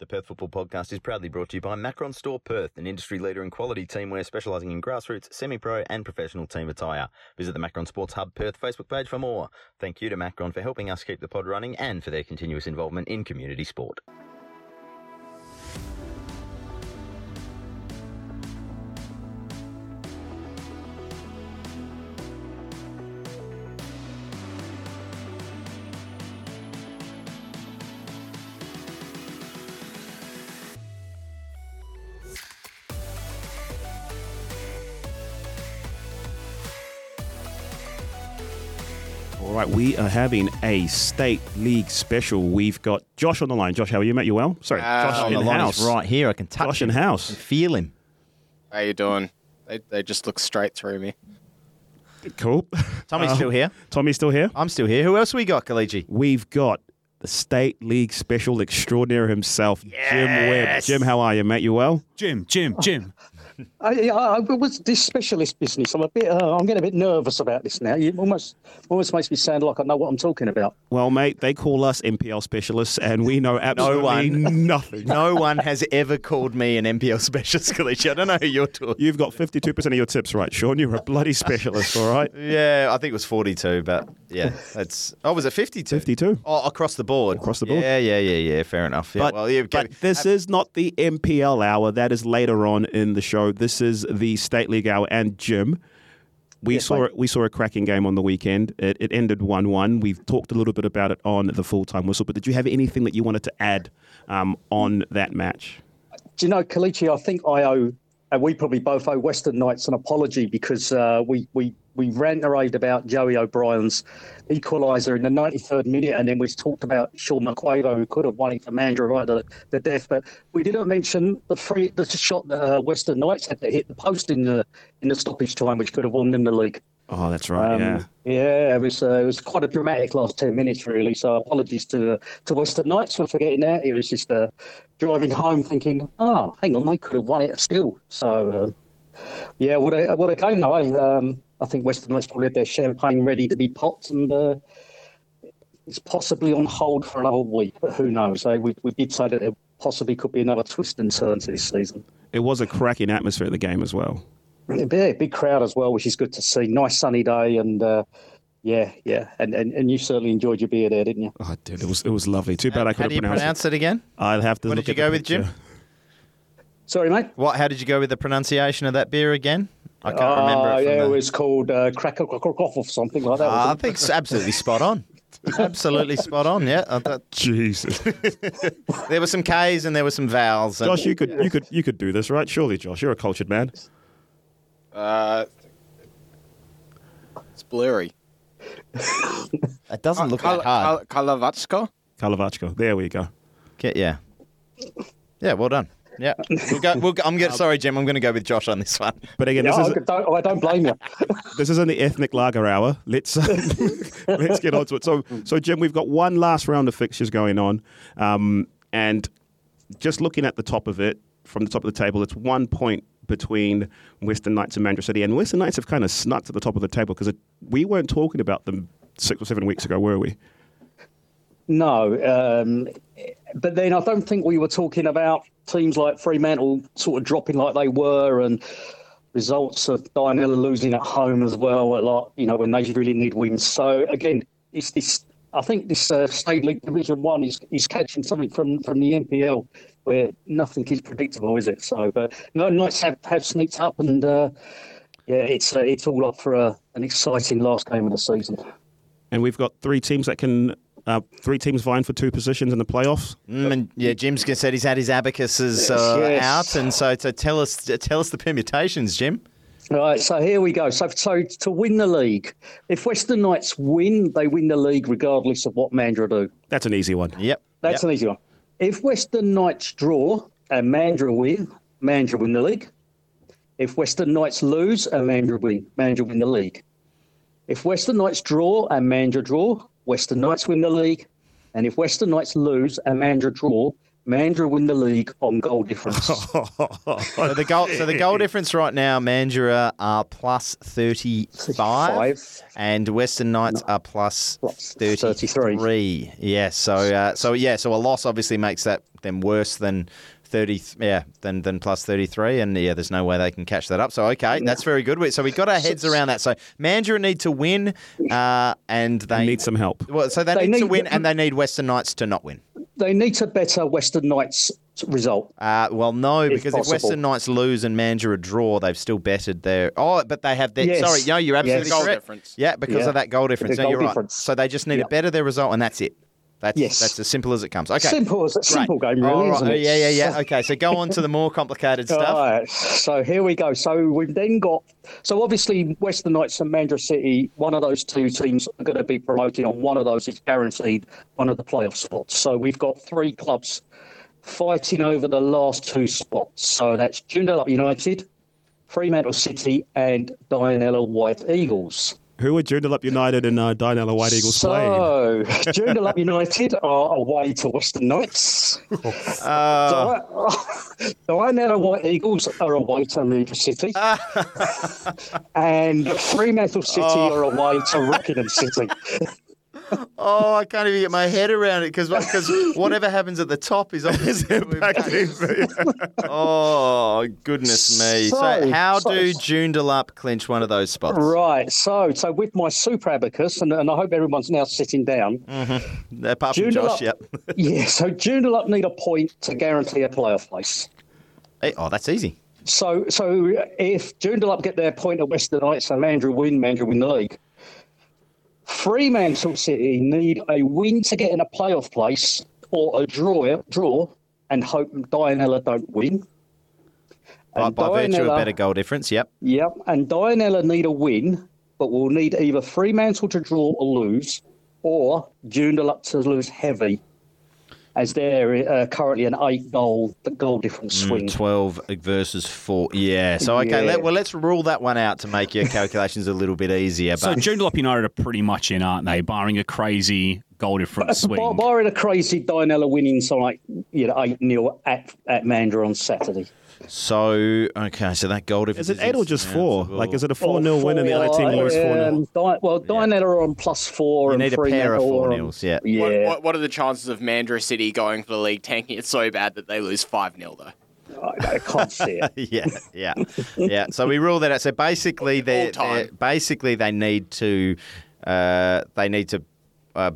The Perth Football Podcast is proudly brought to you by Macron Store Perth, an industry leader in quality teamwear specialising in grassroots, semi-pro and professional team attire. Visit the Macron Sports Hub Perth Facebook page for more. Thank you to Macron for helping us keep the pod running and for their continuous involvement in community sport. We are having a state league special. We've got Josh on the line. Josh, how are you, mate? You well? Sorry, Ah, Josh on in the line, house. right here. I can touch Josh him in house. and feel him. How you doing? They, they just look straight through me. Cool. Tommy's Uh, still here. Tommy's still here. I'm still here. Who else we got, Kaliji? We've got the state league special extraordinaire himself, Jim Webb. Jim, how are you, mate? You well? Jim, Jim, Jim. I, I, I was this specialist business. I'm a bit. Uh, I'm getting a bit nervous about this now. You almost almost makes me sound like I know what I'm talking about. Well, mate, they call us NPL specialists, and we know absolutely one. nothing. No one has ever called me an NPL specialist, Kaliji. I don't know who you're talking. You've got 52% of your tips right, Sean. You're a bloody specialist, all right? Yeah, I think it was 42, but yeah, that's. Oh, was it 52? 52. Oh, across the board. Across the board. Yeah, yeah, yeah, yeah. Fair enough. Yeah, But, well, yeah, but this is not the NPL hour. That is later on in the show. This is the State League hour. And Jim, we Yes, saw mate. we saw a cracking game on the weekend. It, it ended one one. We've talked a little bit about it on the full time whistle. But did you have anything that you wanted to add um, on that match? Do you know, Kalichi? I think I owe, and we probably both owe Western Knights an apology because uh, we we we rant and raved about Joey O'Brien's equaliser in the 93rd minute, and then we talked about Sean McQuavo who could have won it for Mandra right to the death, but we didn't mention the free the shot that uh, Western Knights had to hit the post in the in the stoppage time, which could have won them the league. Oh, that's right. Um, yeah. yeah, it was uh, it was quite a dramatic last ten minutes, really. So apologies to uh, to Western Knights for forgetting that. It was just uh, driving home thinking, oh, hang on, they could have won it still. So uh, yeah, what a what a game though. eh? Um, I think Western Knights probably had their champagne ready to be popped, and uh, it's possibly on hold for another week. But who knows? eh? We we did say that there possibly could be another twist and turn to this season. It was a cracking atmosphere at the game as well. Yeah, big crowd as well, which is good to see. Nice sunny day, and uh, yeah, yeah, and, and and you certainly enjoyed your beer there, didn't you? Oh, dude, it was it was lovely. Too bad I couldn't do you pronounce, pronounce it again? I'll have to. What look did you at go with, Jim? Sorry, mate. What? How did you go with the pronunciation of that beer again? I can't remember. Uh, It from yeah, the- it was called uh, Cracker Off or something like that. Ah, I think it's absolutely spot on. Absolutely spot on. Yeah, I thought- Jesus, there were some K's and there were some vowels. and- Josh, you could you could you could do this, right? Surely, Josh, you're a cultured man. Uh, it's blurry. it doesn't look Kal- that hard. Kal- Kalavatsko? Kalavachko. There we go. Okay, yeah, yeah. Well done. Yeah, we'll go, we'll go, I'm going. Sorry, Jim. I'm going to go with Josh on this one. But again, Yeah, this I is don't, I don't blame you. this isn't the ethnic lager hour. Let's let's get on to it. So so Jim, we've got one last round of fixtures going on, um, and just looking at the top of it from the top of the table, it's one point between Western Knights and Mandra City, and Western Knights have kind of snuck to the top of the table because we weren't talking about them six or seven weeks ago, were we? No, um, but then I don't think we were talking about teams like Fremantle sort of dropping like they were, and results of Dianella losing at home as well. Lot, you know, when they really need wins. So again, it's this. I think this uh, state league division one is is catching something from from the NPL where nothing is predictable, is it? So, but no, Knights have have sneaked up, and uh, yeah, it's uh, it's all up for a, an exciting last game of the season. And we've got three teams that can. Uh, three teams vying for two positions in the playoffs. Mm, and yeah, Jim's said he's had his abacuses uh, Yes. out, and so to tell us tell us the permutations, Jim. All right, so here we go. So, so to win the league, if Western Knights win, they win the league regardless of what Mandra do. That's an easy one. Yep. That's yep. an easy one. If Western Knights draw and Mandra win, Mandra win the league. If Western Knights lose and Mandra win, Mandra win the league. If Western Knights draw and Mandra draw, Western Knights win the league. And if Western Knights lose and Mandra draw, Mandra win the league on goal difference. So the goal, so the goal difference right now, Mandurah are plus thirty five, Five. and Western Knights are plus Plus thirty 33. three. Yeah, so uh, so yeah, so a loss obviously makes that them worse than. 30 yeah than than plus 33 and yeah there's no way they can catch that up so okay that's very good so we got our heads around that so Mandurah need to win uh, and they They need some help. well so they, They need, to need- win and they need Western Knights to not win They need to better Western Knights result. Uh, well, no, If because if. Western Knights lose and Mandurah draw, they've still betted their. Oh, but they have their. Yes. Sorry, no, you're absolutely Yes. Goal correct. difference. Yeah, because Yeah. of that goal difference. The No, goal you're right. So they just need to better their result, and that's it. That's Yes. that's as simple as it comes. Okay. Simple as a simple game, really, All right. isn't it? Yeah, yeah, yeah. Okay, so go on to the more complicated stuff. right, so here we go. So we've then got so obviously Western Knights and Mandra City. One of those two teams are going to be promoted on one of those is guaranteed one of the playoff spots. So we've got three clubs fighting over the last two spots. So that's Joondalup United, Fremantle City, and Dianella White Eagles. Who are Joondalup United and uh, Dianella White Eagles playing? so Joondalup United are away to Western Knights. Uh, Di- Dianella White Eagles are away to Leicester City. and Fremantle City Oh. are away to Rockingham City. Oh, I can't even get my head around it because because whatever happens at the top is obviously. oh goodness me! So, So- how so- do Joondalup clinch one of those spots? Right, so so with my super abacus, and, and I hope everyone's now sitting down. Mm-hmm. Apart from Joondalup- Josh, yep. yeah, so Joondalup need a point to guarantee a playoff place. Hey, oh, that's easy. So so if Joondalup get their point at Western Knights and Mandra win, Mandra win the league. Fremantle City need a win to get in a playoff place or a draw draw and hope Dianella don't win. By, And by virtue of better goal difference, yep. Yep, and Dianella need a win, but will need either Fremantle to draw or lose, or Joondalup to lose heavy, as they're uh, currently an eight goal goal difference swing. Mm, 12 versus 4. Yeah. So, okay, Yeah. Let, well, let's rule that one out to make your calculations a little bit easier. So But Joondalup United are pretty much in, aren't they? Barring a crazy goal difference Bar- swing. barring a crazy Dianella winning, so like you know eight 0 at at Mandra on Saturday. So, okay, so that goal difference Is it eight or just four? insurmountable. Like, is it a 4 0 win and the other team lose 4 0? Um, Di- well, Dianella are on plus four. You and need a pair of four are nils, yeah. Yeah. What, what, what are the chances of Mandurah City going for the league, tanking it so bad that they lose 5 0, though? I, I can't see it. yeah, yeah, yeah. So we rule that out. So basically, they All basically they need to uh, they need to uh,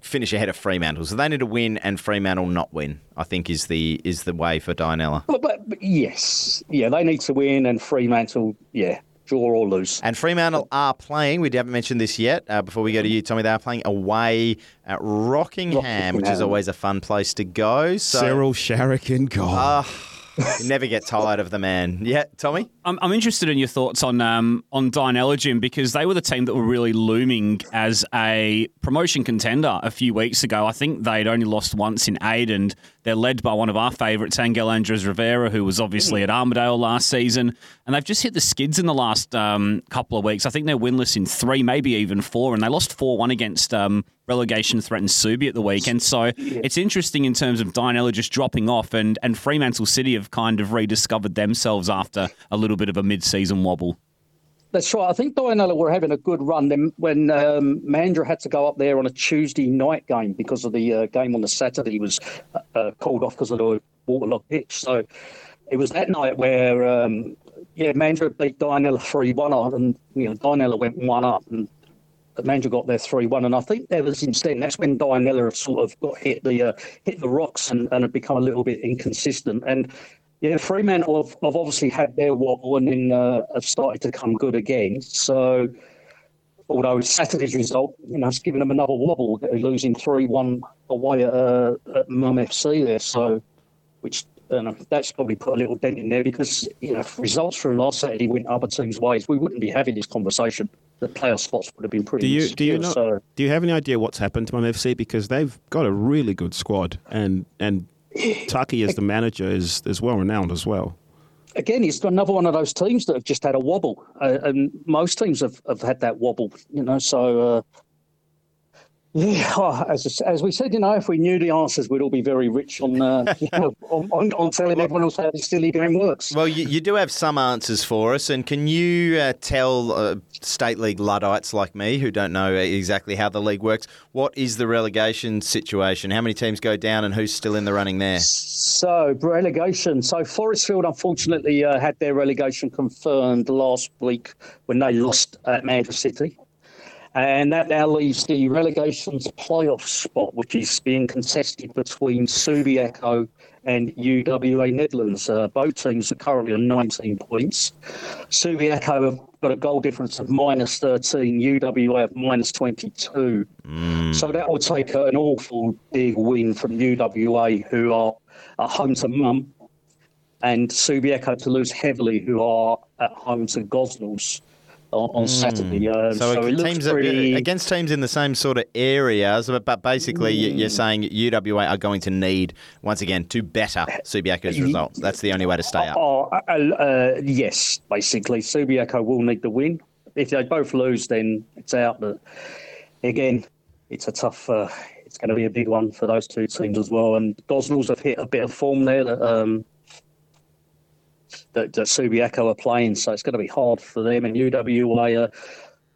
finish ahead of Fremantle. So they need to win and Fremantle not win. I think is the is the way for Dianella. But, but, but yes, yeah, they need to win, and Fremantle, yeah, draw or lose. And Fremantle are playing. We haven't mentioned this yet. Uh, before we go to you, Tommy, they are playing away at Rockingham, which is always a fun place to go. So Cyril Sharrock in goal. uh, you never get tired of the man. Yeah, Tommy. I'm, I'm interested in your thoughts on um, on Jim, because they were the team that were really looming as a promotion contender a few weeks ago. I think they'd only lost once in eight, and they're led by one of our favourites, Angel Andres Rivera, who was obviously at Armadale last season. And they've just hit the skids in the last um, couple of weeks. I think they're winless in three, maybe even four, and they lost 4 1 against um, relegation threatened Subi at the weekend. So it's interesting in terms of Dianella just dropping off, and, and Fremantle City have kind of rediscovered themselves after a little bit of a mid season wobble. That's right. I think Dianella were having a good run then when um, Mandra had to go up there on a Tuesday night game because of the uh, game on the Saturday was uh, uh, called off because of the waterlogged pitch. So it was that night where, um, yeah, Mandra beat Dianella 3 1 on, and, you know, Dianella went 1 up. And Mandra got there 3 1. And I think ever since then, that's when Dianella sort of got hit the, uh, hit the rocks and, and have become a little bit inconsistent. And yeah, Fremantle have, have obviously had their wobble and then uh, have started to come good again. So, although Saturday's result, you know, it's given them another wobble, losing 3 1 away at, uh, at Mum FC there. So, which you know, that's probably put a little dent in there because, you know, if results from last Saturday went other teams' ways, we wouldn't be having this conversation. The playoff spots would have been pretty do you do you know? So, Do you have any idea what's happened to Mum FC because they've got a really good squad and and Taki as the manager is is well renowned as well. again, he's got another one of those teams that have just had a wobble, uh, and most teams have, have had that wobble, you know. So, uh, Yeah, as, as we said, you know, if we knew the answers, we'd all be very rich on, uh, you know, on, on, on telling everyone else how this silly game works. Well, you, you do have some answers for us, and can you uh, tell uh, state league luddites like me who don't know exactly how the league works, what is the relegation situation? How many teams go down, and who's still in the running there? So relegation. So Forrestfield, unfortunately, uh, had their relegation confirmed last week when they lost at Manchester City. And that now leaves the relegation's playoff spot, which is being contested between Subiaco and UWA Nedlands. Uh, both teams are currently on 19 points. Subiaco have got a goal difference of minus 13, UWA have minus 22. So that will take an awful big win from UWA, who are at home to Mum, and Subiaco to lose heavily, who are at home to Gosnells on, on Saturday. Um, Hmm. So, so, it teams pretty. against teams in the same sort of areas, but- basically you- you're saying UWA are going to need once again to better Subiaco's results. That's the only way to stay up. Oh, uh, uh, yes, basically. Subiaco will need the win. If they both lose, then it's out. But again, it's a tough. Uh, it's going to be a big one for those two teams as well. And Gosnells have hit a bit of form there that um, that, that Subiaco are playing, so it's going to be hard for them. And UWA,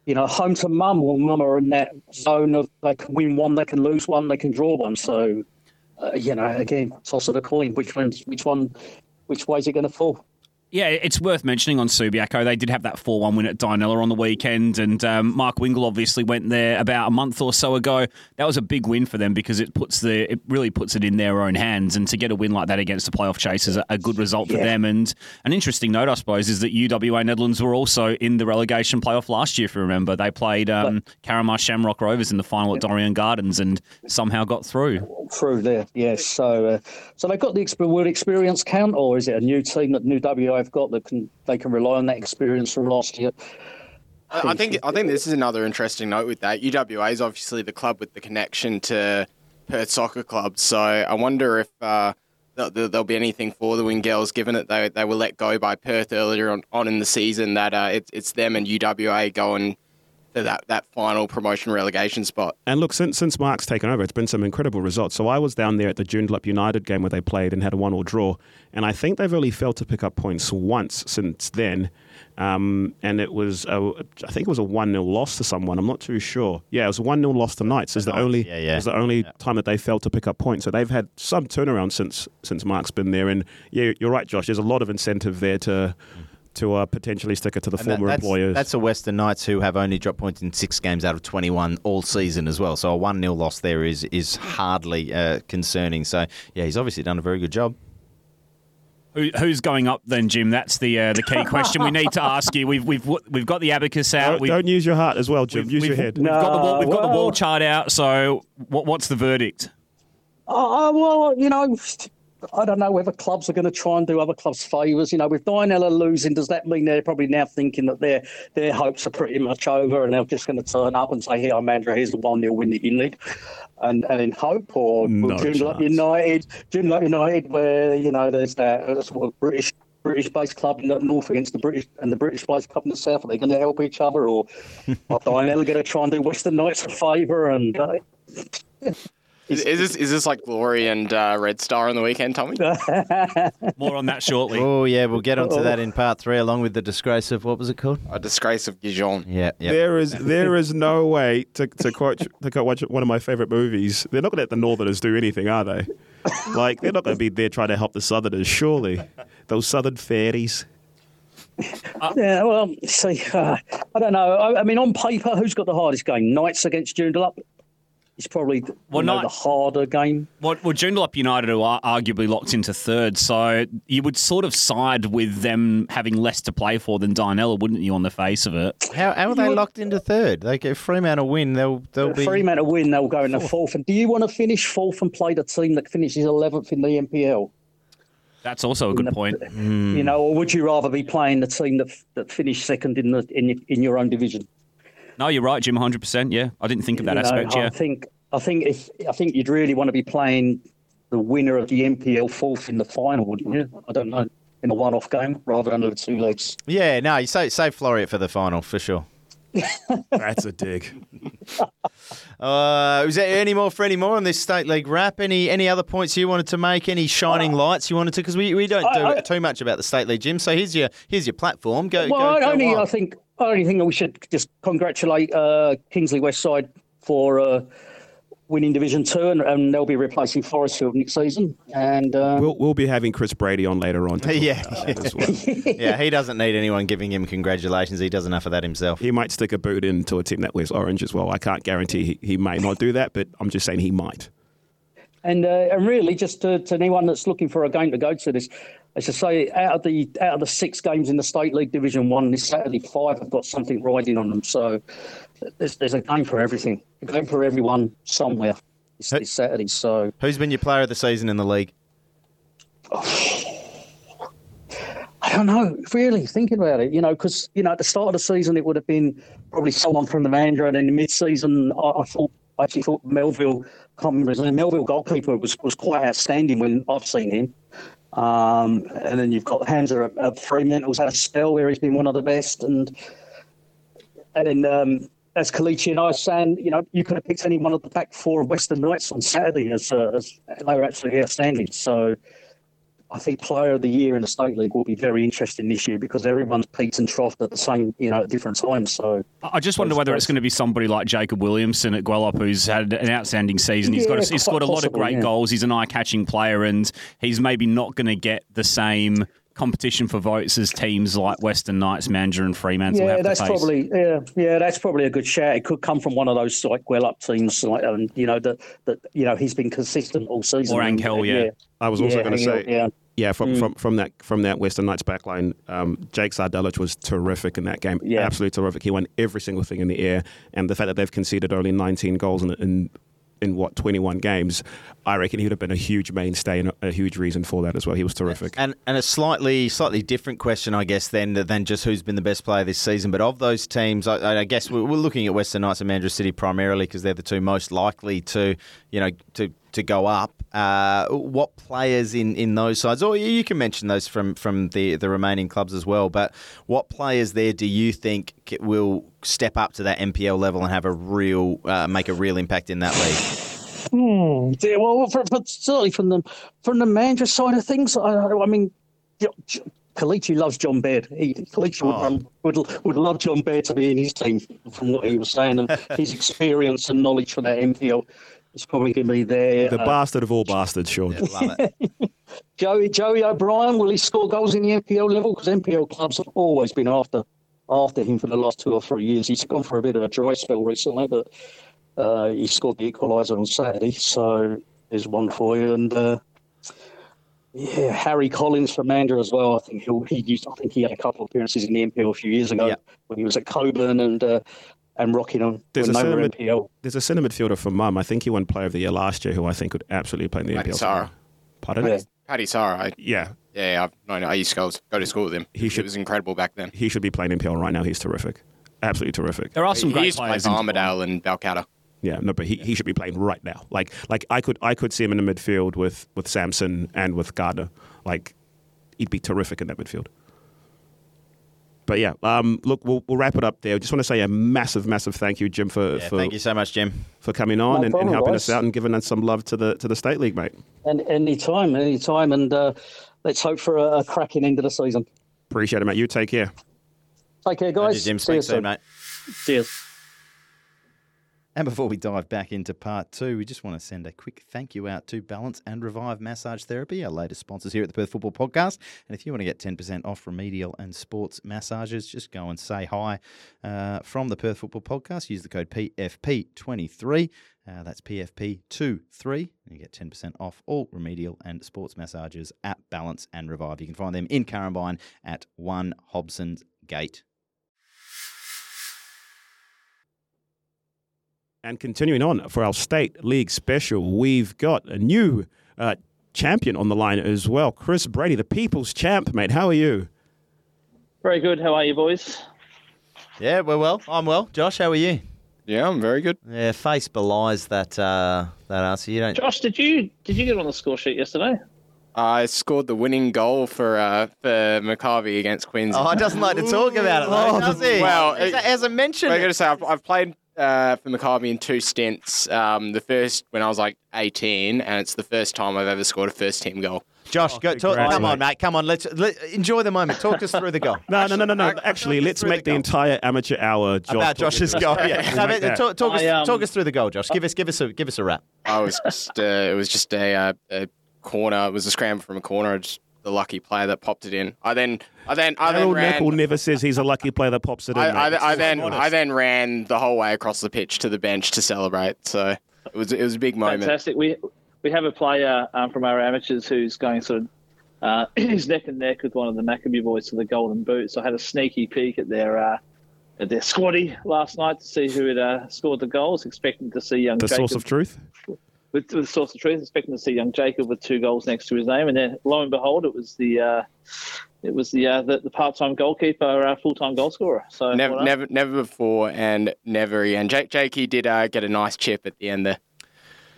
you know, home to Mum. Well, Mum are in that zone of they can win one, they can lose one, they can draw one. So, uh, you know, again, toss of the coin. Which one? Which one? Which way is it going to fall? Yeah, it's worth mentioning on Subiaco. They did have that 4 1 win at Dianella on the weekend, and um, Mark Wingle obviously went there about a month or so ago. That was a big win for them because it puts the it really puts it in their own hands, and to get a win like that against the playoff chase is a, a good result for Yeah. them. And an interesting note, I suppose, is that UWA Nedlands were also in the relegation playoff last year. If you remember, they played um, Carramar Shamrock Rovers in the final at Dorrien Gardens and somehow got through. through there. Yes. So, uh, so they've got the exp- will experience count, or is it a new team that New WA have got that can they can rely on that experience from last year? I think I think this is another interesting note with that. UWA is obviously the club with the connection to Perth Soccer Club, so I wonder if uh, th- th- there'll be anything for the Wing Girls, given that they they were let go by Perth earlier on, on in the season. That uh, it's them and UWA going that, that final promotion relegation spot. And look, since since Mark's taken over, it's been some incredible results. So I was down there at the Joondalup United game where they played and had a one-all draw, and I think they've only failed to pick up points once since then. Um, and it was, a, I think it was a one-nil loss to someone. I'm not too sure. Yeah, it was a one-nil loss to Knights. Is the only, Yeah, yeah. is the only time that they failed to pick up points. So they've had some turnaround since since Mark's been there. And yeah, you're right, Josh. There's a lot of incentive there to to uh, potentially stick it to the And that- former that's, employers. That's a Western Knights who have only dropped points in six games out of 21 all season as well. So a 1 0 loss there is is hardly uh, concerning. So, yeah, he's obviously done a very good job. Who, who's going up then, Jim? That's the uh, the key question we need to ask you. We've we've we've got the abacus out. don't, We've, don't use your heart as well, Jim. we've, use we've- your head. We've got the wall, we've got the wall chart out. So what, what's the verdict? Oh, well, you know, I don't know whether clubs are going to try and do other clubs favours. You know, with Dianella losing, does that mean they're probably now thinking that their their hopes are pretty much over and they're just going to turn up and say, "Here, I'm Andrew. Here's the one 0 win that you need," and and in hope or No Joondalup. United, Joondalup United, where you know there's that sort of British. British-based club in the north against the British and the British-based club in the south. Are they going to help each other, or are Dianella going to try and do Western Knights a favour? And uh, Is, is this is this like Glory and uh, Red Star on the weekend, Tommy? More on that shortly. Oh, yeah, we'll get onto that in part three, along with the disgrace of what was it called? A disgrace of Gijon. Yeah, yeah. There is there is no way to to quote to quote watch one of my favorite movies. They're not going to let the Northerners do anything, are they? Like they're not going to be there trying to help the Southerners. Surely, those Southern fairies. Yeah, well, see, uh, I don't know. I, I mean, on paper, who's got the hardest game? Knights against Joondalup. It's probably you Well, know, Knight- the harder game. Well, well, Joondalup United are arguably locked into third, so you would sort of side with them having less to play for than Dianella, wouldn't you, on the face of it? How, how are they locked into third? They get Fremantle win, they'll they'll be. Fremantle win, they'll go in the fourth. And do you want to finish fourth and play the team that finishes 11th in the NPL? That's also a good point. You know, or would you rather be playing the team that that finished second in the in, your- in your own division? No, you're right, Jim. 100. percent Yeah, I didn't think of that You know, aspect. I think I think if I think you'd really want to be playing the winner of the NPL fourth in the final, wouldn't you? I don't know. In a one-off game rather than the two legs. Yeah, no, you say save Floreat for the final for sure. That's a dig. Uh, was there any more for any more on this state league wrap? Any any other points you wanted to make? Any shining lights you wanted to? Because we, we don't do I- I- too much about the state league, Jim. So here's your here's your platform. Go. Well, go, go only wild. I think I only think that we should just congratulate uh, Kingsley Westside for uh, winning Division Two, and, and they'll be replacing Forrestfield next season. And uh, We'll we'll be having Chris Brady on later on. to Yeah. about that as well. yeah, he doesn't need anyone giving him congratulations. He does enough of that himself. He might stick a boot into a team that wears orange as well. I can't guarantee he, he may not do that, but I'm just saying he might. And uh, and really, just to, to anyone that's looking for a game to go to this, as I say, out of the out of the six games in the State League Division One this Saturday, five have got something riding on them. So there's there's a game for everything, a game for everyone somewhere this, this Saturday. So. Who's been your player of the season in the league? I don't know, really, thinking about it, you know, because, you know, at the start of the season, it would have been probably someone from the Mandra, and in the mid season, I, I thought, I actually thought Melville, can't remember his name, Melville goalkeeper was, was quite outstanding when I've seen him. Um, and then you've got Hamza at, at Fremantle's had a spell where he's been one of the best. And and then, um, as Kalichi and I were saying, you know, you could have picked any one of the back four of Western Knights on Saturday as, uh, as they were absolutely outstanding. So, I think Player of the Year in the State League will be very interesting this year because everyone's peaked and troughed at the same, you know, at different times. So I just wonder whether it's going to be somebody like Jacob Williamson at Gwelup, who's had an outstanding season. He's Yeah, got a, he's scored a lot of great yeah. goals. He's an eye-catching player, and he's maybe not going to get the same competition for votes as teams like Western Knights, Mandra, and Fremantle yeah, have that's to face. probably yeah, yeah, that's probably a good shout. It could come from one of those like well up teams, like and you know that that you know he's been consistent all season. Or And, uh, Angel, yeah. I was also yeah, going to say, yeah. yeah, from, mm. from from that from that Western Knights backline, um, Jake Sardelich was terrific in that game. Yeah. Absolutely terrific. He won every single thing in the air, and the fact that they've conceded only 19 goals in in, in what 21 games, I reckon he would have been a huge mainstay and a, huge reason for that as well. He was terrific. And and a slightly slightly different question, I guess, then than just who's been the best player this season. But of those teams, I, I guess we're, looking at Western Knights and Mandurah City primarily because they're the two most likely to, you know, to to go up. Uh, what players in, in those sides, or you can mention those from, from the, the remaining clubs as well. But what players there do you think will step up to that NPL level and have a real uh, make a real impact in that league? Yeah, well, for, certainly from the from the manager side of things, I, I mean, Kalichi loves John Baird. He, Kalichi would, Oh. would would love John Baird to be in his team, from what he was saying, and his experience and knowledge for that NPL is probably going to be there. the Uh, bastard of all bastards, Sean. Love. Joey Joey O'Brien will he score goals in the NPL level? Because NPL clubs have always been after after him for the last two or three years. He's gone for a bit of a dry spell recently, but uh, he scored the equaliser on Saturday, so there's one for you. And uh, yeah, Harry Collins for Mandra as well. I think he'll, he used. I think he had a couple of appearances in the NPL a few years ago Yeah. when he was at Cockburn and uh, and Rockingham There's when a they were NPL. There's a centre midfielder for Mum. I think he won Player of the Year last year, who I think could absolutely play in the Paddy NPL. Sarah. Pardon? Yeah. Paddy Sarah. I, Yeah, yeah, I've known. I used to go, go to school with him. He He should- was incredible back then. he should be playing NPL right now. He's terrific. Absolutely terrific. There are some he great used to play players. for in Armadale and Balcatta. Yeah, no, but he, he should be playing right now. Like like I could I could see him in the midfield with with Samson and with Gardner. Like he'd be terrific in that midfield. But yeah, um, look, we'll, we'll wrap it up there. I just want to say a massive, massive thank you, Jim, for Yeah, for, thank you so much, Jim. for coming on No and, and helping guys. us out and giving us some love to the to the state league, mate. And any time, any time, and uh, let's hope for a, a cracking end of the season. Appreciate it, mate. You take care. Take care, Thank you, guys. Jim. See you Speak soon, mate. Cheers. And before we dive back into part two, we just want to send a quick thank you out to Balance and Revive Massage Therapy, our latest sponsors here at the Perth Football Podcast. And if you want to get 10% off remedial and sports massages, just go and say hi uh, from the Perth Football Podcast. Use the code PFP23. Uh, that's PFP23. And you get 10% off all remedial and sports massages at Balance and Revive. You can find them in Currambine at 1 Hobson's Gate. And continuing on for our state league special, we've got a new uh, champion on the line as well, Chris Brady, the people's champ, mate. How are you? Very good. How are you, boys? Yeah, we're well. I'm well. Josh, how are you? Yeah, I'm very good. Yeah, face belies that uh, that answer. You don't. Josh, did you did you get on the score sheet yesterday? I scored the winning goal for uh, for Maccabi against Queens. Oh, he doesn't like to talk about it, though, does he? Well, as, it- as I mentioned, I got to say, I've, I've played uh, for Maccabi in two stints. Um, the first when I was like 18, and it's the first time I've ever scored a first team goal. Josh, go, talk, congrats, come on, mate. mate. Come on, let's let, enjoy the moment. Talk us through the goal. No, no, no, no, no. Actually, Actually, talk us let's make the the entire amateur hour Josh About talking Josh's about goal. it. Yeah, We'll No, make but that. talk, talk us, I, um, talk us through the goal, Josh. Give us, give us a, give us a wrap. I was just uh, it was just a, uh, a corner. It was a scramble from a corner. Just the lucky player that popped it in. I then I then I then Harold ran. Neckel never says he's a lucky player that pops it in. I, mate. I, I then honest. I then ran the whole way across the pitch to the bench to celebrate. So it was it was a big moment. Fantastic. We we have a player um, from our amateurs who's going sort of. Uh, he's neck and neck with one of the Maccabi boys for the Golden Boots. I had a sneaky peek at their uh, at their squaddy last night to see who had uh, scored the goals, expecting to see young the Jacob source of truth. With, with the source of truth, expecting to see young Jacob with two goals next to his name, and then lo and behold, it was the uh, it was the uh, the, the part time goalkeeper, uh, full time goal scorer. So Never, well done. never, never before, and never again. Jake, Jakey did uh, get a nice chip at the end there.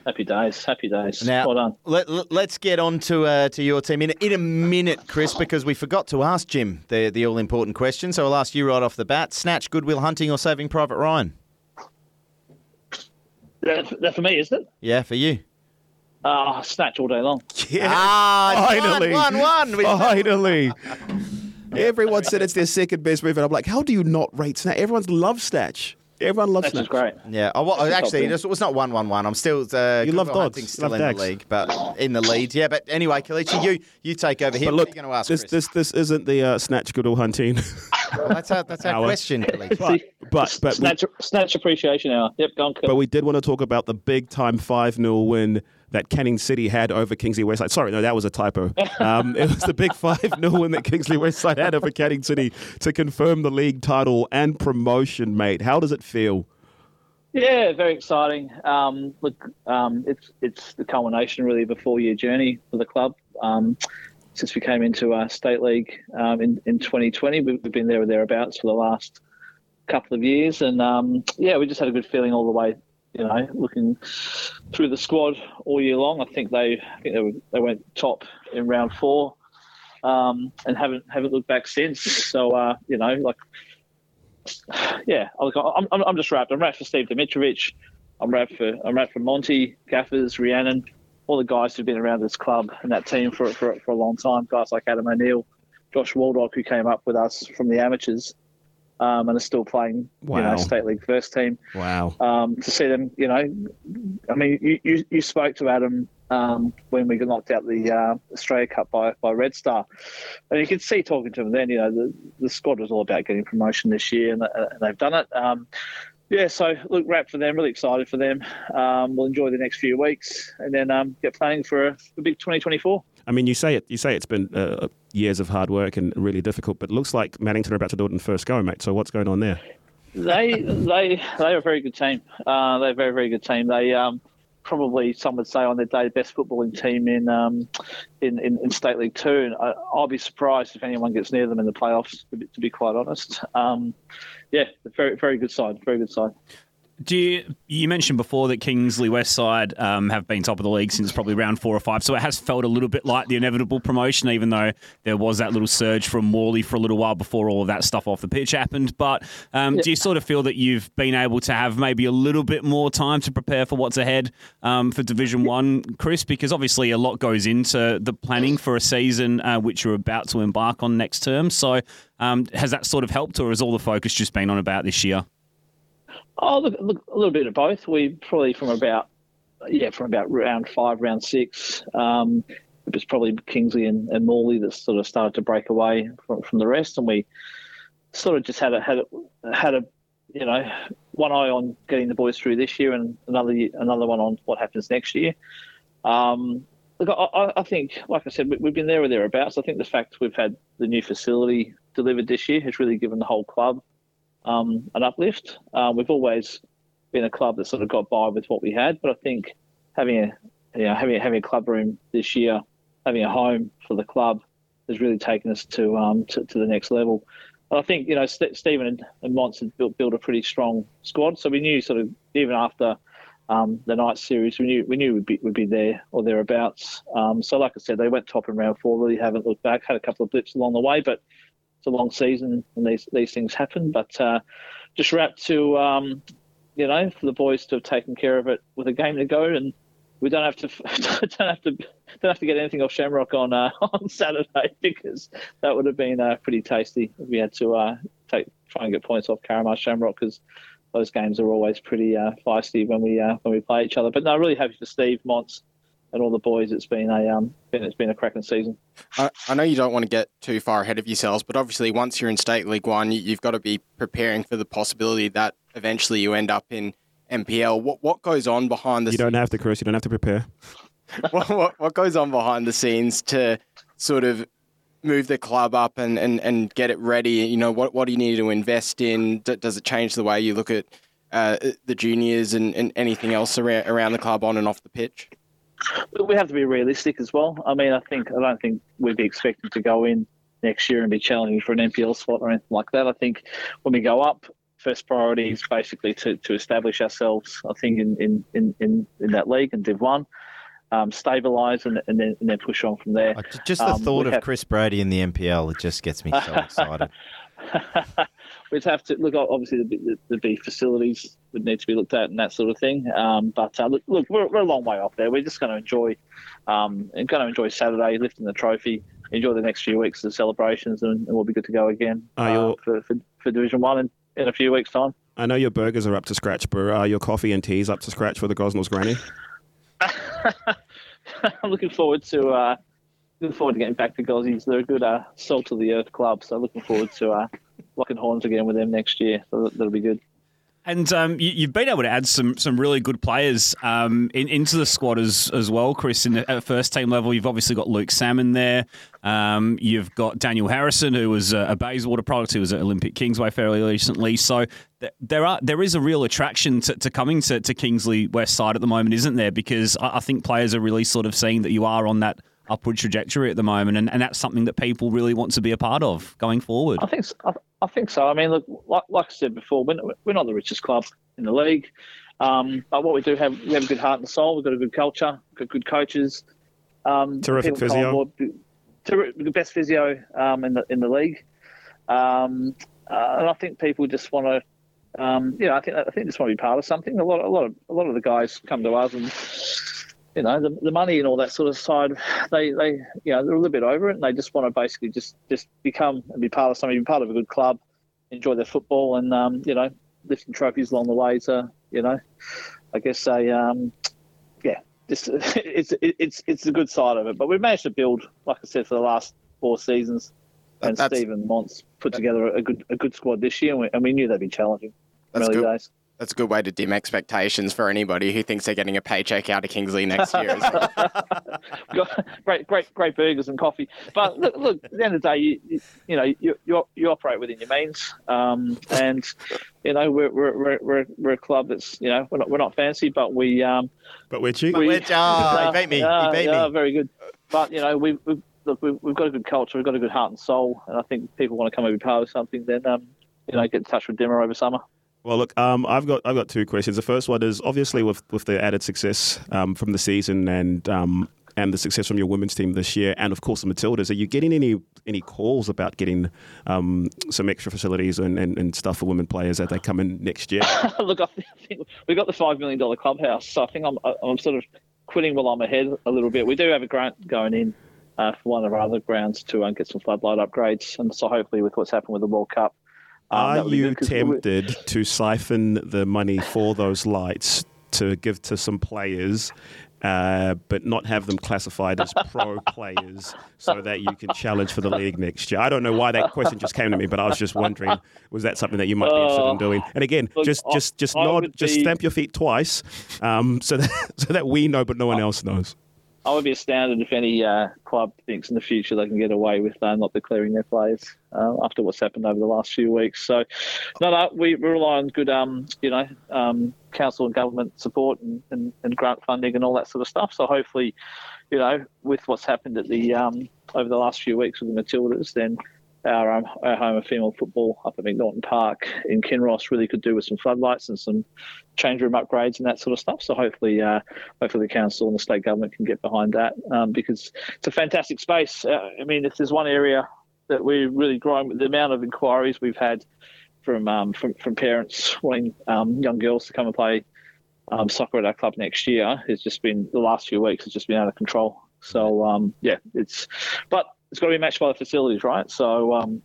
happy days, happy days. Now, well done. Let, let, us get on to uh, to your team in, in a minute, Chris, because we forgot to ask Jim the the all important question. So I'll ask you right off the bat: Snatch, Goodwill Hunting, or Saving Private Ryan? That, that for me, isn't it? Yeah, for you. Ah, snatch all day long. Ah, Finally. one, one, one. Finally. Everyone said it's their second best move, and I'm like, how do you not rate Snatch? Everyone loves Snatch. Everyone loves Snatch is Snatch. great. Yeah, oh, well, That's the top actually, thing. it was not one one one. I'm still uh, You love dogs. Hunting's still Love in dags. the league, but in the lead. Yeah, but anyway, Kalichi, you you take over here. But what look, are you going to ask, this, Chris? this this isn't the uh, Snatch Goodwill Hunting. Well, that's our, that's our Hour. question, Kalichi. but but but we, snatch, snatch appreciation hour. Yep, go on. Kurt. but we did want to talk about the big time 5 0 win that Canning City had over Kingsley Westside. Sorry, no, that was a typo. Um, it was the big 5 0 win that Kingsley Westside had over Canning City to confirm the league title and promotion, mate. How does it feel? Yeah, very exciting. Um, look, um, it's it's the culmination really of a four year journey for the club. Um, since we came into uh, state league um, in in 2020, we've, we've been there or thereabouts for the last couple of years, and um, yeah, we just had a good feeling all the way. You know, looking through the squad all year long, I think they I think they, were, they went top in round four, um, and haven't haven't looked back since. So uh, you know, like yeah, I'm, I'm, I'm just wrapped. I'm wrapped for Steve Dimitrovic. I'm wrapped for I'm wrapped for Monty, Gaffers, Rhiannon, all the guys who've been around this club and that team for for, for a long time. Guys like Adam O'Neill, Josh Waldock, who came up with us from the amateurs, um, and are still playing, you Wow. know, state league first team. Wow. Um, to see them, you know, I mean, you, you, you spoke to Adam um, when we got knocked out the uh, Australia Cup by, by Red Star, and you could see talking to him then, you know, the, the squad was all about getting promotion this year, and, and they've done it. Um, yeah, so look, wrapped for them, really excited for them. Um, we'll enjoy the next few weeks, and then um, get planning for a, a big 2024. I mean, you say it. You say it's been uh, years of hard work and really difficult, but looks like Maddington are about to do it in first go, mate. So what's going on there? they they they are a very good team. Uh, they're a very very good team. They um, probably some would say on their day the best footballing team in um, in, in, in state league two. And I, I'll be surprised if anyone gets near them in the playoffs. To be, to be quite honest, um, yeah, very very good side. Very good side. Do you, you mentioned before that Kingsley Westside um, have been top of the league since probably round four or five, so it has felt a little bit like the inevitable promotion, even though there was that little surge from Morley for a little while before all of that stuff off the pitch happened. But um, do you sort of feel that you've been able to have maybe a little bit more time to prepare for what's ahead um, for Division One, Chris? Because obviously a lot goes into the planning for a season uh, which you're about to embark on next term. So um, has that sort of helped, or has all the focus just been on about this year? Oh, look, look, a little bit of both. We probably from about yeah from about round five, round six. Um, it was probably Kingsley and, and Morley that sort of started to break away from, from the rest, and we sort of just had a had a had a you know one eye on getting the boys through this year, and another another one on what happens next year. Um, look, I, I- think, like I said, we, we've been there or thereabouts. I think the fact we've had the new facility delivered this year has really given the whole club um, an uplift. Um, we've always been a club that sort of got by with what we had, but I think having a you know having a, having a club room this year, having a home for the club, has really taken us to um, to, to the next level. I think you know St- Stephen and, and Mons had built built a pretty strong squad, so we knew sort of even after um, the night series. We knew we knew we'd be, we'd be there or thereabouts. Um, so, like I said, they went top in round four. Really haven't looked back. Had a couple of blips along the way, but it's a long season and these these things happen. But uh, just wrapped to um, you know for the boys to have taken care of it with a game to go, and we don't have to don't have to don't have to get anything off Shamrock on uh, on Saturday because that would have been uh, pretty tasty if we had to uh, take try and get points off Carramar Shamrock because those games are always pretty uh, feisty when we uh, when we play each other. But no, really happy for Steve Monts and all the boys. It's been a um, been, it's been a cracking season. I, I know you don't want to get too far ahead of yourselves, but obviously once you're in State League One, you, you've got to be preparing for the possibility that eventually you end up in NPL. What what goes on behind the You don't have to, Chris. You don't have to prepare. what, what, what goes on behind the scenes to sort of move the club up and, and, and get it ready? You know, what, what do you need to invest in? D- does it change the way you look at uh, the juniors and, and anything else around, around the club on and off the pitch? We have to be realistic as well. I mean, I think I don't think we'd be expecting to go in next year and be challenging for an NPL spot or anything like that. I think when we go up, first priority is basically to, to establish ourselves. I think in in, in, in, in that league and Div One um, stabilise and, and, then, and then push on from there. Just the Um, thought of have- Chris Brady in the NPL, it just gets me so excited. We'd have to look. Obviously, there'd be, there'd be facilities would need to be looked at and that sort of thing. Um, but uh, look, look, we're, we're a long way off there. We're just going to enjoy, um, and going to enjoy Saturday, lifting the trophy, enjoy the next few weeks of celebrations, and, and we'll be good to go again uh, for, for for Division One in, in a few weeks' time. I know your burgers are up to scratch, but are your coffee and teas up to scratch for the Gosnells Granny? I'm looking forward to uh, looking forward to getting back to Gozzies. They're a good uh, salt of the earth club, so looking forward to uh, locking horns again with them next year. So that- that'll be good. And um, you, you've been able to add some some really good players um, in, into the squad as as well, Chris. In the, at first team level, you've obviously got Luke Salmon there. Um, you've got Daniel Harrison, who was a, a Bayswater product, who was at Olympic Kingsway fairly recently. So th- there are there is a real attraction to, to coming to, to Kingsley West Side at the moment, isn't there? Because I, I think players are really sort of seeing that you are on that upward trajectory at the moment, and, and that's something that people really want to be a part of going forward. I think so. I, I think so. I mean, look, like, like I said before, we're not, we're not the richest club in the league, um, but what we do have, we have a good heart and soul. We've got a good culture, got good coaches, um, Terrific physio. on board- terri- the best physio um, in the in the league, um, uh, and I think people just want to. Um, you know, I think I think just want to be part of something. A lot, a lot of a lot of the guys come to us and you know, the, the money and all that sort of side, they, they, you know, they're a little bit over it and they just want to basically just, just become and be part of something, be part of a good club, enjoy their football and, um, you know, lifting trophies along the way to, you know, I guess a, um, yeah, just, it's, it's, it's the good side of it. But we've managed to build, like I said, for the last four seasons and That's- Stephen Mont's put together a good, a good squad this year and we, and we knew they'd be challenging. That's early good. days. That's a good way to dim expectations for anybody who thinks they're getting a paycheck out of Kingsley next year. isn't it? Got great, great, great burgers and coffee. But look, look at the end of the day, you, you, you know, you, you you operate within your means, um, and you know, we're we're, we're we're we're a club that's you know we're not we're not fancy, but we um But we're cheap. we we're- oh, he beat me. He Yeah, me. very good. But you know, we we look, we've, we've got a good culture, we've got a good heart and soul, and I think people want to come and be part of something. Then um, you know, get in touch with Dimmer over summer. Well, look, um, I've got I've got two questions. The first one is obviously with with the added success um, from the season and um, and the success from your women's team this year, and of course the Matildas. Are you getting any any calls about getting um, some extra facilities and, and, and stuff for women players as they come in next year? Look, I think we got the five million dollar clubhouse, so I think I'm I'm sort of quitting while I'm ahead a little bit. We do have a grant going in uh, for one of our other grounds to uh, get some floodlight upgrades, and so hopefully with what's happened with the World Cup, um, Are you 'cause we- tempted to siphon the money for those lights to give to some players, uh, but not have them classified as pro players so that you can challenge for the league next year? I don't know why that question just came to me, but I was just wondering, was that something that you might be interested in Uh, doing? And again, look, just just just I nod, would just be- stamp your feet twice, um, so that so that we know, but no one else knows. I would be astounded if any uh, club thinks in the future they can get away with uh, not declaring their players uh, after what's happened over the last few weeks. So, no, no, we, rely on good, um, you know, um, council and government support and, and, and grant funding and all that sort of stuff. So hopefully, you know, with what's happened at the um, over the last few weeks with the Matildas, then our, um, our home of female football up at McNaughton Park in Kinross really could do with some floodlights and some change room upgrades and that sort of stuff. So hopefully, uh, hopefully the council and the state government can get behind that um, because it's a fantastic space. Uh, I mean, if there's one area that we're really growing, the amount of inquiries we've had from um, from, from parents wanting um, young girls to come and play um, soccer at our club next year has just been the last few weeks has just been out of control. So um, yeah, it's but it's got to be matched by the facilities, right? So um,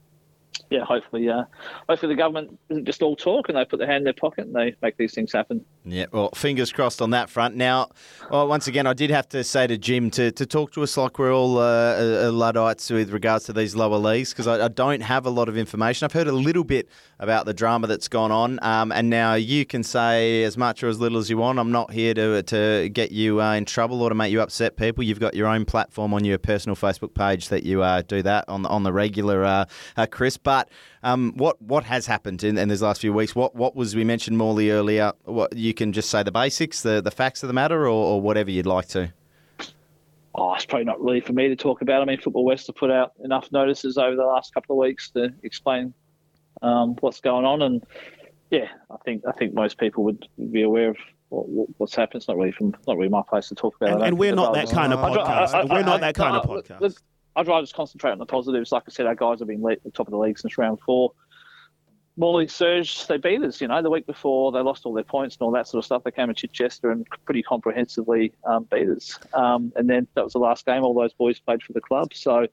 yeah, hopefully, uh, hopefully the government isn't just all talk and they put their hand in their pocket and they make these things happen. Yeah, well, fingers crossed on that front. Now, well, once again, I did have to say to Jim to, to talk to us like we're all uh, uh Luddites with regards to these lower leagues because I, I, don't have a lot of information. I've heard a little bit about the drama that's gone on, um, and now you can say as much or as little as you want. I'm not here to to get you uh, in trouble or to make you upset people. You've got your own platform on your personal Facebook page that you uh, do that on on the regular, uh, Chris. But um, what what has happened in, in these last few weeks? What what was we mentioned Morley earlier? What you can just say the basics, the the facts of the matter, or, or whatever you'd like to. Oh, it's probably not really for me to talk about. I mean, Football West have put out enough notices over the last couple of weeks to explain um, what's going on, and yeah, I think I think most people would be aware of what, what's happened. It's not really from not really my place to talk about. And, and we're not that kind of podcast. I, I, we're not that kind of podcast. I'd rather just concentrate on the positives. Like I said, our guys have been at the top of the league since round four. Morley Surge, they beat us, you know, the week before they lost all their points and all that sort of stuff. They came to Chichester and pretty comprehensively um, beat us. Um, and then that was the last game. All those boys played for the club. So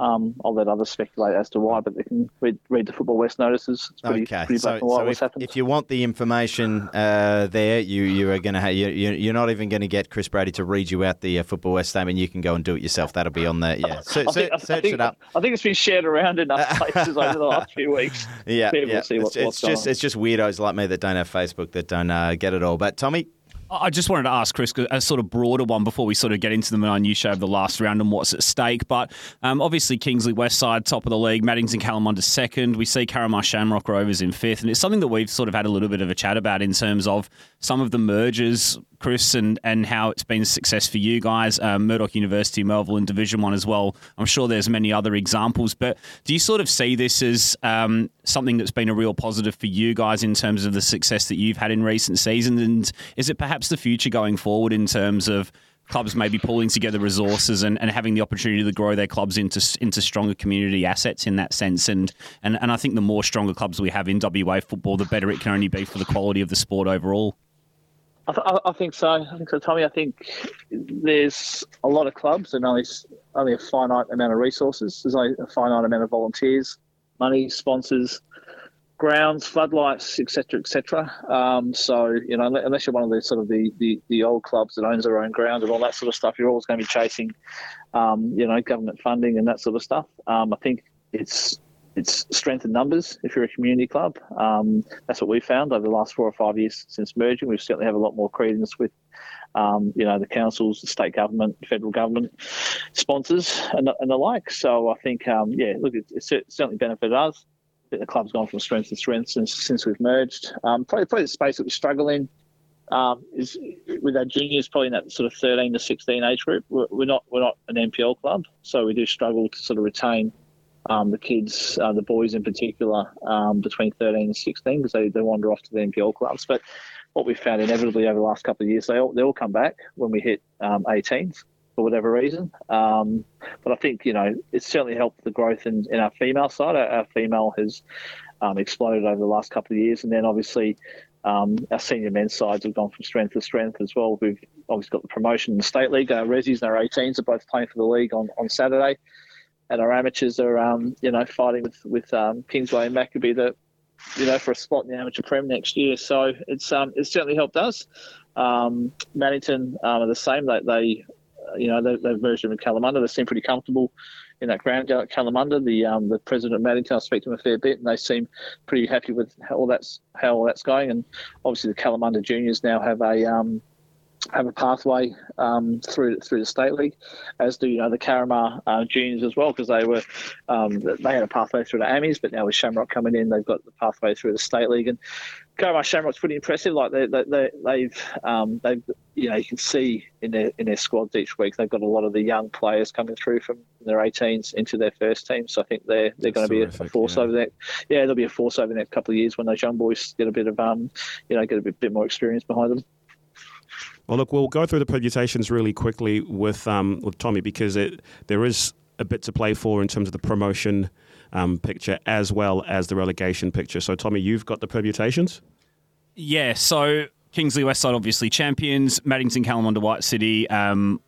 um, I'll let others speculate as to why, but they can read, read the Football West notices. It's pretty, okay. pretty so, so if, if, you want the information uh, there, you you are going to you, you're not even going to get Chris Brady to read you out the uh, Football West statement. You can go and do it yourself. That'll be on there. Yeah, so, I think, search think, it up. I think it's been shared around enough places over the last few weeks. Yeah, yeah. It's, it's just on. it's just weirdos like me that don't have Facebook that don't uh, get it all. But Tommy, I just wanted to ask Chris a sort of broader one before we sort of get into the minutiae of the last round and what's at stake. But um, obviously, Kingsley West side top of the league, Maddington Kalamunda second. We see Carramar Shamrock Rovers in fifth, and it's something that we've sort of had a little bit of a chat about in terms of some of the mergers Chris, and, and how it's been a success for you guys. Um, Murdoch University, Melville, and Division One as well. I'm sure there's many other examples, but do you sort of see this as um, something that's been a real positive for you guys in terms of the success that you've had in recent seasons? And is it perhaps the future going forward in terms of clubs maybe pulling together resources and, and having the opportunity to grow their clubs into into stronger community assets in that sense. And, and and I think the more stronger clubs we have in WA football, the better it can only be for the quality of the sport overall. I, th- I, think so. I think so, Tommy. I think there's a lot of clubs and only only a finite amount of resources. There's only a finite amount of volunteers, money, sponsors, grounds, floodlights, etc., etc. Um, so you know, unless you're one of the sort of the, the, the, old clubs that owns their own ground and all that sort of stuff, you're always going to be chasing, um, you know, government funding and that sort of stuff. Um, I think it's it's strength in numbers if you're a community club. Um, that's what we found over the last four or five years since merging. We certainly have a lot more credence with, um, you know, the councils, the state government, federal government sponsors, and, and the like. So I think, um, yeah, look, it, it's certainly benefited us. The club's gone from strength to strength since since we've merged. Um, probably, probably the space that we struggle in um, is with our juniors, probably in that sort of 13 to 16 age group. We're, we're not we're not an NPL club, so we do struggle to sort of retain um, the kids, uh, the boys in particular, um, between 13 and 16 because they, they wander off to the NPL clubs. But what we've found inevitably over the last couple of years, they all, they all come back when we hit um, 18s for whatever reason. Um, but I think, you know, it's certainly helped the growth in, in our female side. Our, our female has um, exploded over the last couple of years. And then obviously um, our senior men's sides have gone from strength to strength as well. We've obviously got the promotion in the state league. Our Resis and our 18s are both playing for the league on, on Saturday and our amateurs are, um, you know, fighting with with um, Kingsway and Maccabi that, you know, for a spot in the amateur prem next year. So it's um, it's certainly helped us. Um, Maddington um, are the same. They, they you know, they, they've merged with Kalamunda. They seem pretty comfortable in that ground at Kalamunda. The um, the president of Maddington, I speak to him a fair bit, and they seem pretty happy with how all that's how all that's going. And obviously, the Kalamunda juniors now have a um, have a pathway um, through through the state league, as do you know the Carramar uh, juniors as well, because they were um, they had a pathway through the Amis, but now with Shamrock coming in, they've got the pathway through the state league. And Carramar Shamrock's pretty impressive. Like they, they, they, they've, um, they've, you know, you can see in their in their squads each week they've got a lot of the young players coming through from their 18s into their first team. So I think they're they're going to be a, a force yeah. over there. Yeah, they'll be a force over the next couple of years when those young boys get a bit of, um, you know, get a bit, bit more experience behind them. Well, look, we'll go through the permutations really quickly with um, with Tommy because it there is a bit to play for in terms of the promotion um, picture as well as the relegation picture. So, Tommy, you've got the permutations. Yeah, so Kingsley Westside obviously champions. Maddington, Kalamunda, White City, um,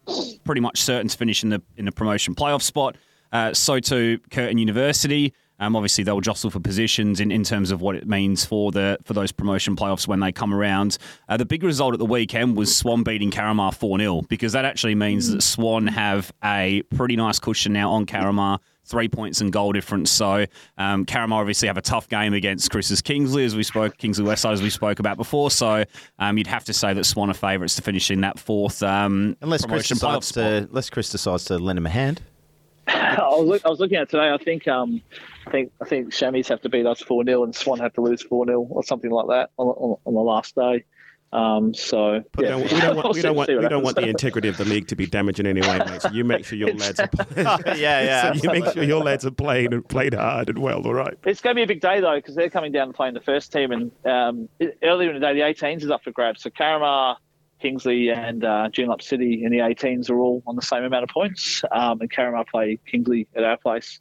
pretty much certain to finish in the in the promotion playoff spot. Uh, so too Curtin University. Um, obviously, they'll jostle for positions in, in terms of what it means for the for those promotion playoffs when they come around. Uh, the big result at the weekend was Swan beating Carramar 4 0 because that actually means that Swan have a pretty nice cushion now on Carramar. Three points and goal difference. So, um, Carramar obviously have a tough game against Chris's Kingsley, as we spoke, Kingsley Westside, as we spoke about before. So, um, you'd have to say that Swan are favourites to finish in that fourth um, Unless Chris promotion playoff decides spot. to, unless Chris decides to lend him a hand. I was, look, I was looking at it today. I think um, I think I think Chamois have to beat us four 0 and Swan have to lose four 0 or something like that on, on, on the last day. Um, so We yeah. don't, we don't want, We'll we don't want, we don't want the integrity of the league to be damaged in any way, mate. So you make sure your lads are playing. yeah, yeah. so you make sure your lads are playing and played hard and well. All right. It's going to be a big day though because they're coming down and playing the first team, and um, earlier in the day the 18s is up for grabs. So Carramar, Kingsley, and uh, Joondalup City in the 18s are all on the same amount of points, um, and Carramar play Kingsley at our place.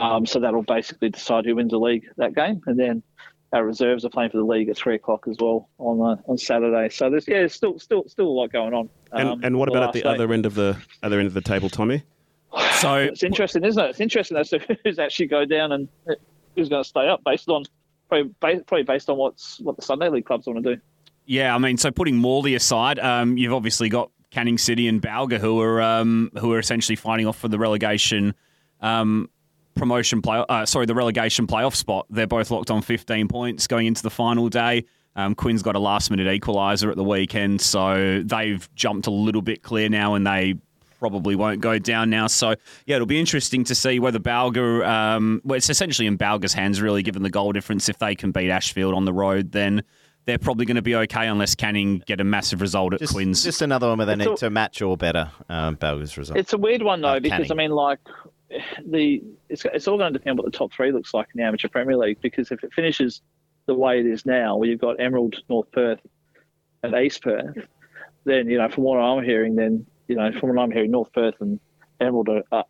Um, so that'll basically decide who wins the league that game, and then our reserves are playing for the league at three o'clock as well on uh, on Saturday. So there's yeah, there's still still still a lot going on. And, um, and what about at the day. other end of the other end of the table, Tommy? So, It's interesting, isn't it? It's interesting as to who's actually go down and who's going to stay up based on probably, ba- probably based on what's what the Sunday League clubs want to do. Yeah, I mean, so putting Morley aside, um, you've obviously got Canning City and Balga who are um, who are essentially fighting off for the relegation um, promotion play. Uh, sorry, the relegation playoff spot. They're both locked on 15 points going into the final day. Um, Quinn's got a last minute equaliser at the weekend, so they've jumped a little bit clear now, and they probably won't go down now. So yeah, it'll be interesting to see whether Balga. Um, well, it's essentially in Balga's hands, really, given the goal difference. If they can beat Ashfield on the road, then they're probably going to be okay unless Canning get a massive result at Just, Quinn's. just another one where they It's need all- to match or better um, Balga's result. It's a weird one though Uh, because I mean, like the it's it's all going to depend what the top three looks like in the amateur Premier League. Because if it finishes the way it is now, where you've got Emerald, North Perth, and East Perth, then you know from what I'm hearing, then you know from what I'm hearing, North Perth and Emerald are, are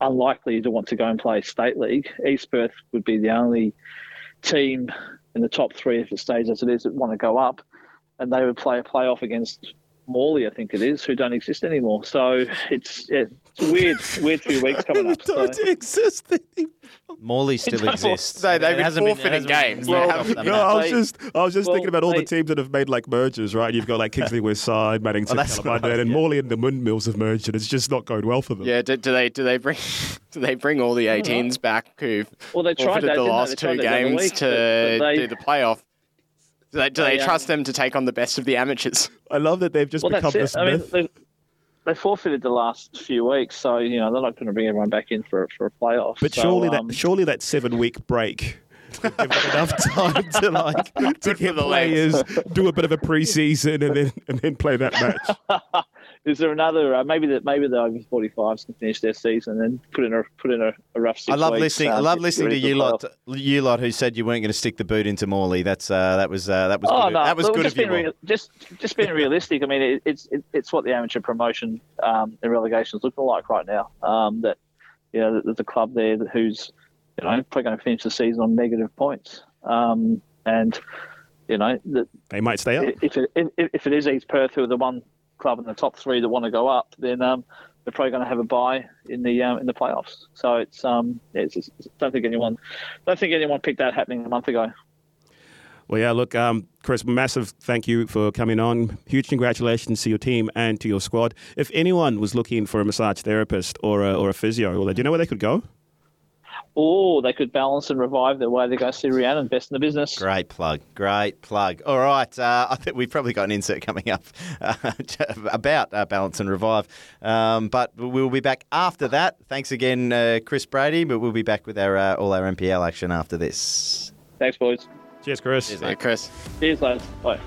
unlikely to want to go and play state league. East Perth would be the only team in the top three if it stays as it is that want to go up, and they would play a playoff against Morley, I think it is, who don't exist anymore. So it's yeah, it's weird, weird few weeks coming up. So. exist. anymore. Morley still exists. They- they've been hasn't forfeiting hasn't been- games. yeah, Well, off. No, I was just I was just well, thinking about all the teams that have made like mergers, right? You've got like Kingsley West Side, Maddington, Oh, that's Calabar, right, and yeah. Morley and the Windmills have merged, and it's just not going well for them. Yeah, do, do they do they bring do they bring all the 18s back who've Well, they tried forfeited that, the didn't they? last They two tried that the other games week, to but- but they- do the playoff? Do they, do they, They, um, trust them to take on the best of the amateurs? I love that they've just Well, become that's this it. I mean, they, they forfeited the last few weeks, so you know they're not going to bring everyone back in for for a playoff. but So, surely um, that surely that seven week break. would give them enough time to like to Good get the legs. do a bit of a preseason and then and then play that match. is there another? Uh, maybe that maybe the over forty fives can finish their season and put in a put in a, a rough six I love weeks, listening. I um, love listening to ready you lot. playoff. You lot who said you weren't going to stick the boot into Morley. That's uh, that was uh, that was Oh good. no, that was look, good just of you. being real, just just being realistic. I mean, it, it's it, it's what the amateur promotion um, and relegation is looking like right now. Um, that you know, there's a club there who's you know probably going to finish the season on negative points, um, and you know that They might stay up. if it if, if it is East Perth who are the one club in the top three that want to go up, then um, they're probably going to have a bye in the um, in the playoffs. So it's um it's, it's don't think anyone don't think anyone picked that happening a month ago. Well, yeah, look, um, Chris, massive thank you for coming on. Huge congratulations to your team and to your squad. If anyone was looking for a massage therapist or a, or a physio, well, do you know where they could go? Or they could balance and revive their way to go see Rhiannon, best in the business. Great plug. Great plug. All right. Uh, I think we've probably got an insert coming up uh, about uh, Balance and Revive. Um, but we'll be back after that. Thanks again, uh, Chris Brady. But we'll be back with our uh, all our NPL action after this. Thanks, boys. Cheers, Chris. Cheers, Yeah, mate. Chris. Cheers, lads. Bye.